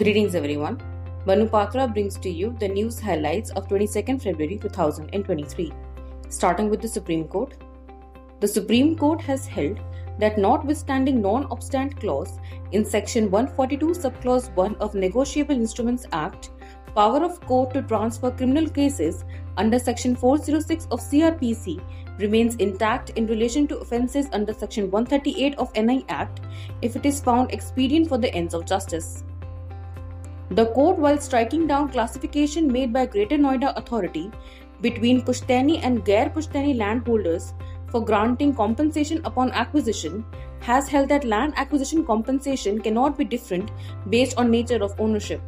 Greetings, everyone. Manupatra brings to you the news highlights of 22nd February 2023. Starting with the Supreme Court. The Supreme Court has held that notwithstanding non-obstant clause in section 142 subclause 1 of Negotiable Instruments Act, power of court to transfer criminal cases under section 406 of CRPC remains intact in relation to offences under section 138 of NI Act if it is found expedient for the ends of justice. The court, while striking down classification made by Greater Noida Authority between Pushtani and Gair Pushtani landholders for granting compensation upon acquisition, has held that land acquisition compensation cannot be different based on nature of ownership.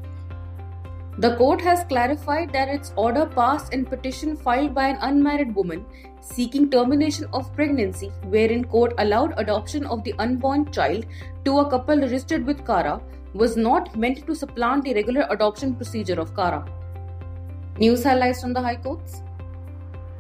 The court has clarified that its order passed in petition filed by an unmarried woman seeking termination of pregnancy, wherein court allowed adoption of the unborn child to a couple registered with CARA was not meant to supplant the regular adoption procedure of CARA. News highlights from the High Courts.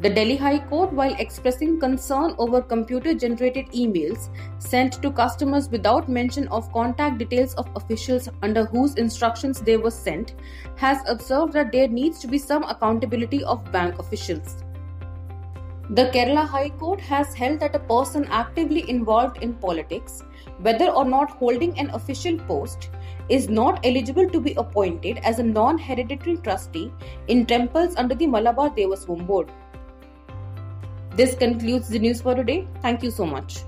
The Delhi High Court, while expressing concern over computer generated emails sent to customers without mention of contact details of officials under whose instructions they were sent, has observed that there needs to be some accountability of bank officials. The Kerala High Court has held that a person actively involved in politics, whether or not holding an official post, is not eligible to be appointed as a non hereditary trustee in temples under the Malabar Devaswam Board. This concludes the news for today. Thank you so much.